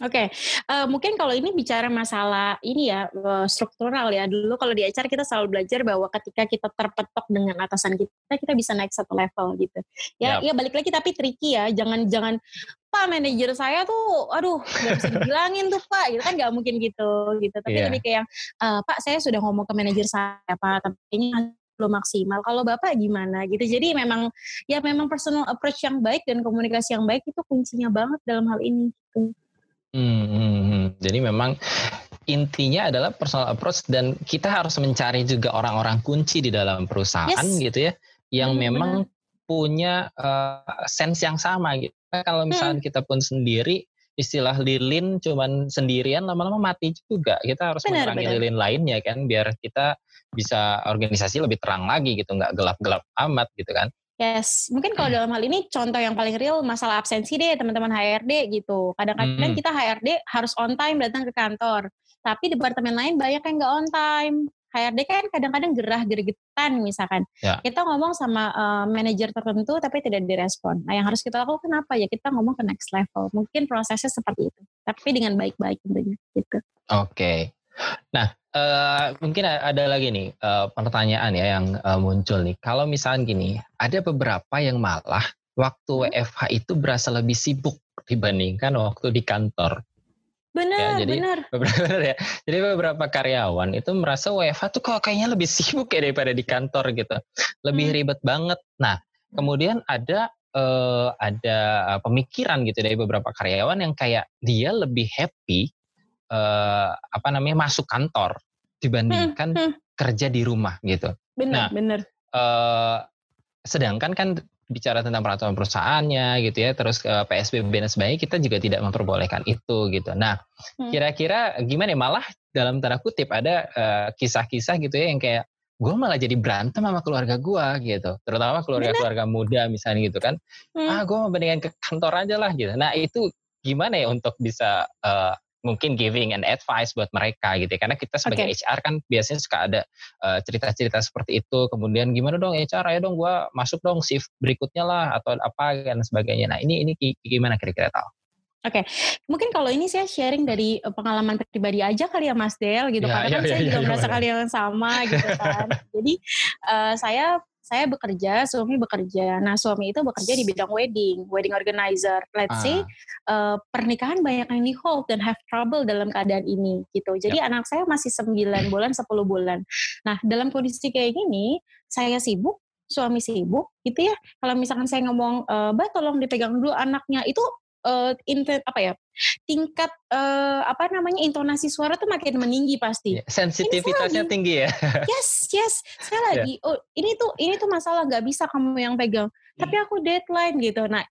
Oke, okay. uh, mungkin kalau ini bicara masalah ini ya uh, struktural ya. Dulu kalau di HR kita selalu belajar bahwa ketika kita terpetok dengan atasan kita, kita bisa naik satu level gitu. Ya, yep. ya balik lagi tapi tricky ya. Jangan jangan Pak manajer saya tuh, aduh nggak bisa dibilangin tuh Pak, gitu kan nggak mungkin gitu gitu. Tapi yeah. lebih kayak uh, Pak saya sudah ngomong ke manajer saya Pak, tapi ini belum maksimal. Kalau Bapak gimana gitu. Jadi memang ya memang personal approach yang baik dan komunikasi yang baik itu kuncinya banget dalam hal ini. Gitu. Hmm, hmm, hmm. Jadi memang intinya adalah personal approach dan kita harus mencari juga orang-orang kunci di dalam perusahaan yes. gitu ya, yang hmm, memang punya uh, sense yang sama gitu. Kalau misalnya hmm. kita pun sendiri istilah lilin cuman sendirian lama-lama mati juga. Kita harus benar, menerangi benar. lilin lainnya kan biar kita bisa organisasi lebih terang lagi gitu, nggak gelap-gelap amat gitu kan. Yes, mungkin kalau dalam hal ini contoh yang paling real masalah absensi deh teman-teman HRD gitu. Kadang-kadang hmm. kita HRD harus on time datang ke kantor, tapi departemen lain banyak yang nggak on time. HRD kan kadang-kadang gerah gergetan misalkan. Ya. Kita ngomong sama uh, manajer tertentu tapi tidak direspon. Nah yang harus kita lakukan apa ya? Kita ngomong ke next level. Mungkin prosesnya seperti itu, tapi dengan baik-baik tentunya gitu. Oke. Okay. Nah, Uh, mungkin ada lagi nih uh, pertanyaan ya yang uh, muncul nih. Kalau misalnya gini, ada beberapa yang malah waktu hmm. WFH itu berasa lebih sibuk dibandingkan waktu di kantor. Benar, ya, jadi benar. <laughs> Benar ya. Jadi beberapa karyawan itu merasa WFH tuh kok kayaknya lebih <laughs> sibuk ya daripada di kantor gitu. Lebih hmm. ribet banget. Nah, kemudian ada uh, ada pemikiran gitu dari beberapa karyawan yang kayak dia lebih happy uh, apa namanya masuk kantor dibandingkan hmm, hmm. kerja di rumah gitu. Benar, nah, benar. Uh, sedangkan kan bicara tentang peraturan perusahaannya gitu ya, terus uh, PSBB dan sebagainya kita juga tidak memperbolehkan itu gitu. Nah, hmm. kira-kira gimana ya? Malah dalam tanda kutip ada kisah-kisah uh, gitu ya yang kayak gue malah jadi berantem sama keluarga gue gitu terutama keluarga-keluarga muda misalnya gitu kan hmm. ah gue mau mendingan ke kantor aja lah gitu nah itu gimana ya untuk bisa uh, mungkin giving and advice buat mereka gitu ya. karena kita sebagai okay. HR kan biasanya suka ada eh, cerita-cerita seperti itu kemudian gimana dong HR ya dong gue masuk dong shift berikutnya lah atau apa dan sebagainya nah ini ini gimana kira-kira tahu Oke, okay. mungkin kalau ini saya sharing dari eh, pengalaman pribadi aja kali ya Mas Del gitu, ya, karena ya, kan ya, saya ya, juga ya, merasa ya. kalian yang sama gitu kan. Jadi uh, saya saya bekerja, suami bekerja. Nah suami itu bekerja di bidang wedding, wedding organizer. Let's ah. say uh, pernikahan banyak yang di hold dan have trouble dalam keadaan ini gitu. Jadi ya. anak saya masih 9 bulan, 10 bulan. Nah dalam kondisi kayak gini, saya sibuk, suami sibuk gitu ya. Kalau misalkan saya ngomong, e, Mbak tolong dipegang dulu anaknya, itu uh, apa ya tingkat uh, apa namanya intonasi suara tuh makin meninggi pasti. Yeah, sensitivitasnya tinggi ya. yes, yes. Saya iya. lagi yeah. oh ini tuh ini tuh masalah nggak bisa kamu yang pegang. Hmm. Tapi aku deadline gitu. Nah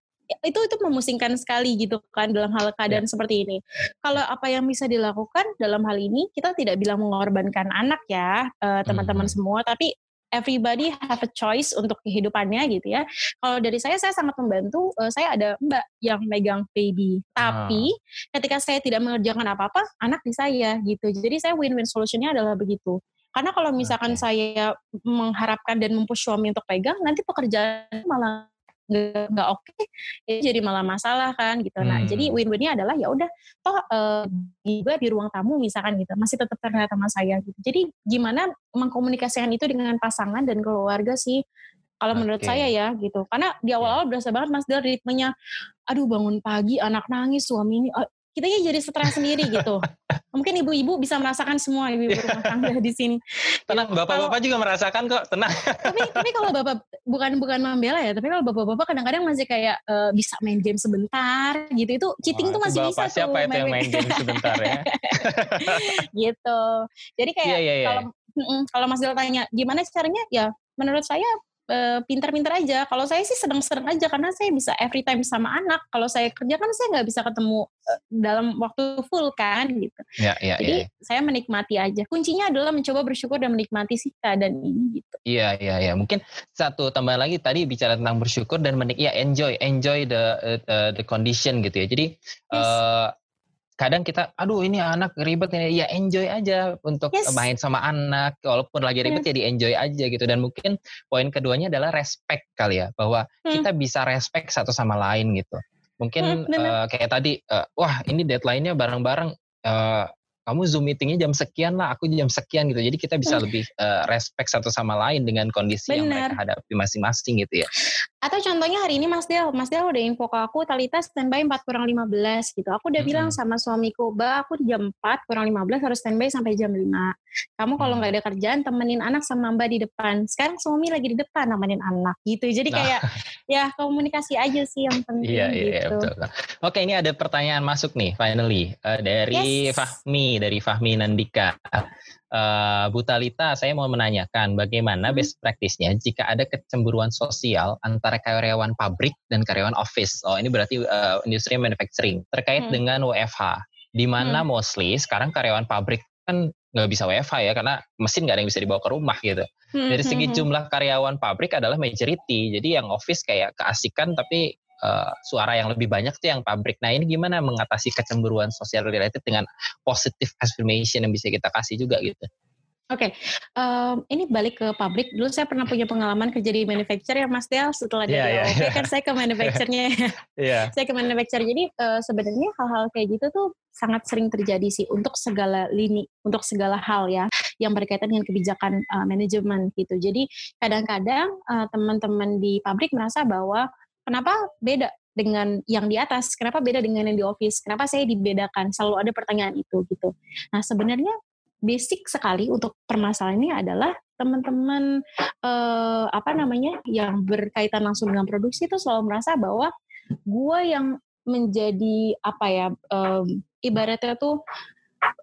itu itu memusingkan sekali gitu kan dalam hal keadaan yeah. seperti ini. Kalau apa yang bisa dilakukan dalam hal ini kita tidak bilang mengorbankan anak ya uh, teman-teman hmm. semua, tapi everybody have a choice untuk kehidupannya gitu ya. Kalau dari saya saya sangat membantu. Uh, saya ada Mbak yang megang baby. Tapi ah. ketika saya tidak mengerjakan apa-apa, anak di saya gitu. Jadi saya win-win solutionnya adalah begitu. Karena kalau misalkan okay. saya mengharapkan dan mempush suami untuk pegang, nanti pekerjaan malah nggak oke okay, itu jadi malah masalah kan gitu nah hmm. jadi win-winnya adalah ya udah toh uh, juga di ruang tamu misalkan gitu masih tetap terlihat sama saya gitu jadi gimana mengkomunikasikan itu dengan pasangan dan keluarga sih kalau okay. menurut saya ya gitu karena di awal-awal berasa banget mas Del ritmenya aduh bangun pagi anak nangis suami ini uh, kita jadi stres sendiri gitu. <laughs> Mungkin ibu-ibu bisa merasakan semua ibu-ibu rumah tangga di sini. Tenang, bapak-bapak juga merasakan kok, tenang. tapi tapi kalau bapak bukan bukan membela ya, tapi kalau bapak-bapak kadang-kadang masih kayak uh, bisa main game sebentar gitu. Itu cheating tuh masih bapak bisa siapa tuh. itu yang main game sebentar ya? <laughs> gitu. Jadi kayak yeah, yeah, yeah. kalau kalau Mas Del tanya gimana caranya ya menurut saya uh, pintar-pintar aja. Kalau saya sih sedang-sedang aja karena saya bisa every time sama anak. Kalau saya kerja kan saya nggak bisa ketemu uh, dalam waktu full kan gitu. Ya, ya, Jadi ya, ya. saya menikmati aja. Kuncinya adalah mencoba bersyukur dan menikmati sih keadaan ini gitu. Iya iya iya. Mungkin satu tambahan lagi tadi bicara tentang bersyukur dan menik ya enjoy enjoy the uh, the condition gitu ya. Jadi yes. uh, kadang kita aduh ini anak ribet ini ya enjoy aja untuk yes. main sama anak walaupun lagi ribet yeah. ya di enjoy aja gitu dan mungkin poin keduanya adalah respect kali ya bahwa hmm. kita bisa respect satu sama lain gitu mungkin hmm, uh, kayak tadi uh, wah ini deadline-nya bareng-bareng uh, kamu zoom meetingnya jam sekian lah, aku jam sekian gitu. Jadi kita bisa hmm. lebih uh, respect satu sama lain dengan kondisi Bener. yang mereka hadapi masing-masing gitu ya. Atau contohnya hari ini Mas Del, Mas Del udah info ke aku, Talita standby 4 kurang 15 gitu. Aku udah hmm. bilang sama suamiku, Mbak aku jam 4 kurang 15 harus standby sampai jam 5. Kamu kalau nggak ada kerjaan temenin anak sama Mbak di depan. Sekarang suami lagi di depan nemenin anak gitu. Jadi nah. kayak <laughs> ya komunikasi aja sih yang penting iya, iya, iya gitu. Iya, betul. Oke, ini ada pertanyaan masuk nih finally uh, dari yes. Fahmi dari Fahmi Nandika. Uh, Bu Talita, saya mau menanyakan bagaimana hmm. best practice-nya jika ada kecemburuan sosial antara karyawan pabrik dan karyawan office. Oh, ini berarti uh, industri manufacturing terkait hmm. dengan WFH. Di mana hmm. mostly sekarang karyawan pabrik kan nggak bisa WFH ya karena mesin nggak ada yang bisa dibawa ke rumah gitu. Hmm. Dari segi hmm, hmm. jumlah karyawan pabrik adalah majority. Jadi yang office kayak keasikan tapi uh, suara yang lebih banyak tuh yang pabrik. Nah ini gimana mengatasi kecemburuan sosial related dengan positive affirmation yang bisa kita kasih juga gitu? Oke, okay. um, ini balik ke pabrik. Dulu saya pernah punya pengalaman kerja di manufacturer ya Mas Del. Setelah yeah, dari yeah, yeah. kan saya ke manufacturernya. <laughs> yeah. Saya ke manufacturer. Jadi uh, sebenarnya hal-hal kayak gitu tuh sangat sering terjadi sih untuk segala lini, untuk segala hal ya yang berkaitan dengan kebijakan uh, manajemen gitu. Jadi kadang-kadang uh, teman-teman di pabrik merasa bahwa kenapa beda dengan yang di atas, kenapa beda dengan yang di office, kenapa saya dibedakan, selalu ada pertanyaan itu gitu. Nah sebenarnya basic sekali untuk permasalahan ini adalah teman-teman eh, apa namanya yang berkaitan langsung dengan produksi itu selalu merasa bahwa gue yang menjadi apa ya eh, ibaratnya tuh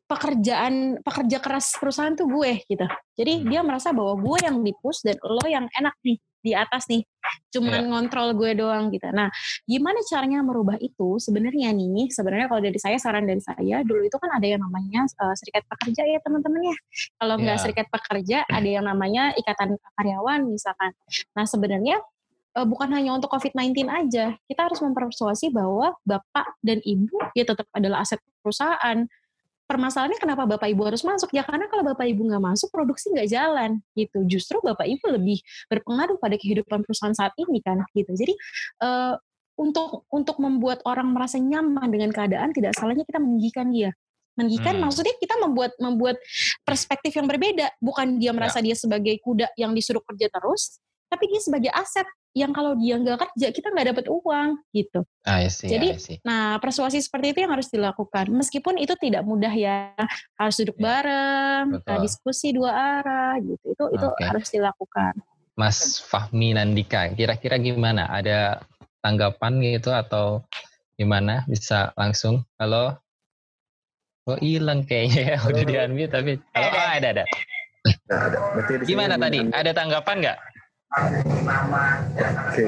pekerjaan pekerja keras perusahaan tuh gue gitu. Jadi hmm. dia merasa bahwa gue yang dipus dan lo yang enak nih di atas nih. Cuman yeah. ngontrol gue doang gitu. Nah, gimana caranya merubah itu? Sebenarnya nih, sebenarnya kalau dari saya saran dari saya dulu itu kan ada yang namanya uh, serikat pekerja ya teman-teman ya. Kalau yeah. nggak serikat pekerja ada yang namanya ikatan karyawan misalkan. Nah, sebenarnya uh, bukan hanya untuk COVID-19 aja. Kita harus mempersuasi bahwa bapak dan ibu ya tetap adalah aset perusahaan permasalahannya kenapa bapak ibu harus masuk? Ya karena kalau bapak ibu nggak masuk produksi nggak jalan gitu. Justru bapak ibu lebih berpengaruh pada kehidupan perusahaan saat ini kan gitu. Jadi uh, untuk untuk membuat orang merasa nyaman dengan keadaan tidak salahnya kita meninggikan dia. Meninggikan hmm. maksudnya kita membuat membuat perspektif yang berbeda. Bukan dia merasa ya. dia sebagai kuda yang disuruh kerja terus tapi dia sebagai aset yang kalau dia nggak kerja kita nggak dapat uang gitu. I see, Jadi, I see. nah persuasi seperti itu yang harus dilakukan. Meskipun itu tidak mudah ya, harus duduk yeah. bareng, nah, diskusi dua arah gitu. Itu okay. itu harus dilakukan. Mas Fahmi Nandika, kira-kira gimana? Ada tanggapan gitu atau gimana? Bisa langsung? Halo? Oh hilang kayaknya ya, <laughs> udah di unmute tapi halo, oh, ada ada. Nah, ada. Gimana tadi? Ada tanggapan nggak? Oke,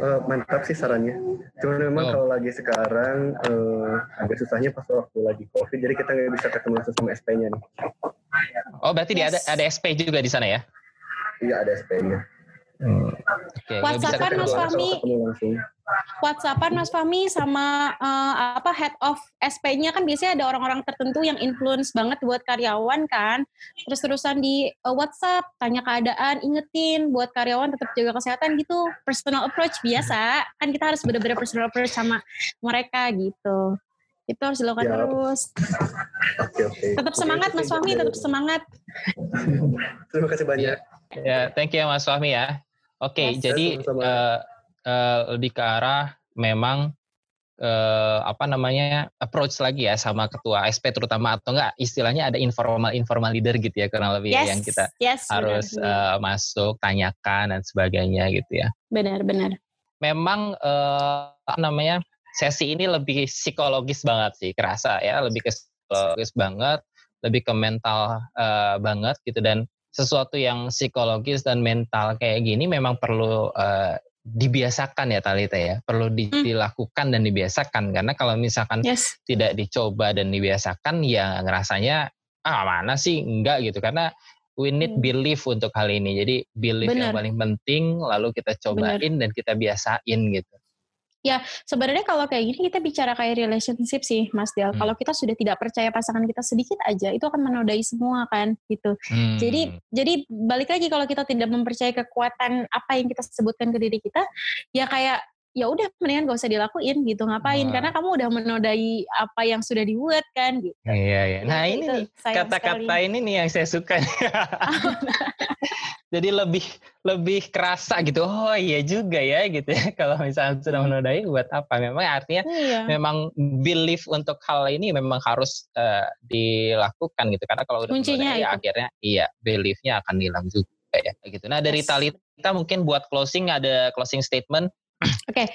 uh, mantap sih sarannya. Cuma memang oh. kalau lagi sekarang uh, agak susahnya pas waktu lagi covid, jadi kita nggak bisa ketemu langsung sama SP-nya nih. Oh, berarti yes. ada ada SP juga di sana ya? Iya ada SP-nya. Hmm. Okay. WhatsApp Mas Fahmi. WhatsAppan Mas Fahmi sama uh, apa head of SP-nya kan biasanya ada orang-orang tertentu yang influence banget buat karyawan kan. Terus-terusan di uh, WhatsApp tanya keadaan, ingetin buat karyawan tetap jaga kesehatan gitu. Personal approach biasa. Kan kita harus benar-benar personal approach sama mereka gitu. Itu harus dilakukan ya. terus. Oke, oke. Tetap semangat Mas Fahmi, tetap semangat. <laughs> Terima kasih banyak. Ya, thank you Mas Fahmi ya. Oke, okay, yes. jadi uh, uh, lebih ke arah memang uh, apa namanya approach lagi ya sama ketua SP terutama atau enggak istilahnya ada informal informal leader gitu ya karena lebih yes, yang kita yes, harus benar, Uh, masuk tanyakan dan sebagainya gitu ya. Benar benar. Memang uh, apa namanya sesi ini lebih psikologis banget sih kerasa ya lebih ke psikologis banget lebih ke mental uh, banget gitu dan sesuatu yang psikologis dan mental kayak gini memang perlu uh, dibiasakan ya Talita ya perlu di, hmm. dilakukan dan dibiasakan karena kalau misalkan yes. tidak dicoba dan dibiasakan ya ngerasanya ah mana sih enggak gitu karena we need hmm. belief untuk hal ini jadi belief Bener. yang paling penting lalu kita cobain Bener. dan kita biasain gitu Ya, sebenarnya kalau kayak gini kita bicara kayak relationship sih, Mas Del. Hmm. Kalau kita sudah tidak percaya pasangan kita sedikit aja, itu akan menodai semua kan, gitu. Hmm. Jadi, jadi balik lagi kalau kita tidak mempercayai kekuatan apa yang kita sebutkan ke diri kita, ya kayak ya udah mendingan gak usah dilakuin gitu ngapain Wah. karena kamu udah menodai apa yang sudah dibuat kan gitu. Iya iya. Nah, ini nih kata-kata ini nih yang saya suka. <laughs> Jadi lebih lebih kerasa gitu. Oh iya juga ya gitu ya. <laughs> Kalau misalnya sudah menodai buat apa? Memang artinya iya. memang belief untuk hal ini memang harus uh, dilakukan gitu. Karena kalau udah Kuncinya menodai, ya akhirnya iya beliefnya akan hilang juga ya gitu. Nah dari yes. Talita mungkin buat closing ada closing statement Oke, okay.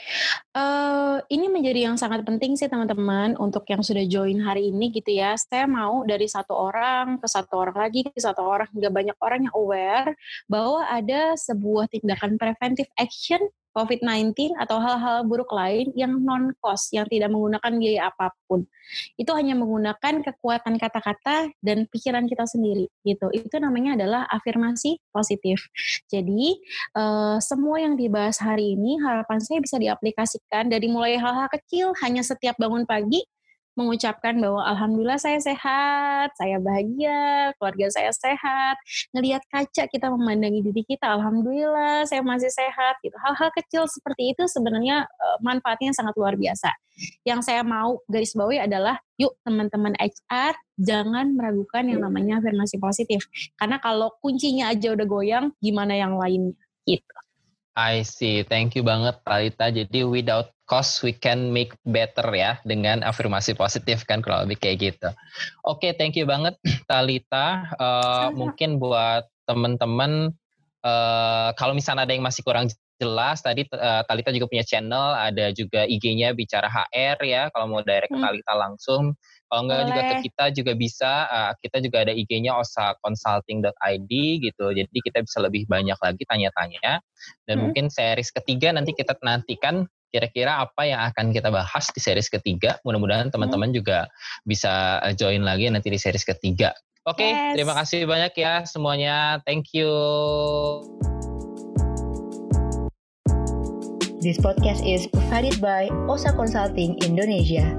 uh, eh, ini menjadi yang sangat penting sih teman-teman untuk yang sudah join hari ini gitu ya. Saya mau dari satu orang ke satu orang lagi ke satu orang hingga banyak orang yang aware bahwa ada sebuah tindakan preventive action COVID-19 atau hal-hal buruk lain yang non-cost, yang tidak menggunakan biaya apa pun. Itu hanya menggunakan kekuatan kata-kata dan pikiran kita sendiri gitu. Itu namanya adalah afirmasi positif. Jadi uh, semua yang dibahas hari ini harapan saya bisa diaplikasikan dari mulai hal-hal kecil hanya setiap bangun pagi mengucapkan bahwa alhamdulillah saya sehat, saya bahagia, keluarga saya sehat. Ngelihat kaca kita memandangi diri kita, alhamdulillah saya masih sehat gitu. Hal-hal kecil seperti itu sebenarnya uh, manfaatnya sangat luar biasa. Yang saya mau garis bawahi adalah yuk teman-teman HR jangan meragukan yang namanya afirmasi positif. Karena kalau kuncinya aja udah goyang, gimana yang lainnya gitu. I see. Thank you banget Talita. Jadi without cost we can make better ya dengan afirmasi positif kan kalau lebih kayak gitu. Oke, okay, thank you banget <clears throat> Talita. Uh, mungkin buat teman-teman uh, kalau misalnya ada yang masih kurang jelas tadi uh, Talita juga punya channel, ada juga IG-nya bicara HR ya kalau mau direct ke hmm. Talita langsung. Kalau enggak Boleh. juga ke kita juga bisa, uh, kita juga ada IG-nya osaconsulting.id gitu. Jadi kita bisa lebih banyak lagi tanya-tanya. Dan hmm. mungkin series ketiga nanti kita nantikan kira-kira apa yang akan kita bahas di series ketiga. Mudah-mudahan hmm. teman-teman hmm. juga bisa eh, join lagi nanti di series ketiga. Oke, okay, yes. terima kasih banyak ya semuanya. Thank you. This podcast is provided by OSA Consulting Indonesia.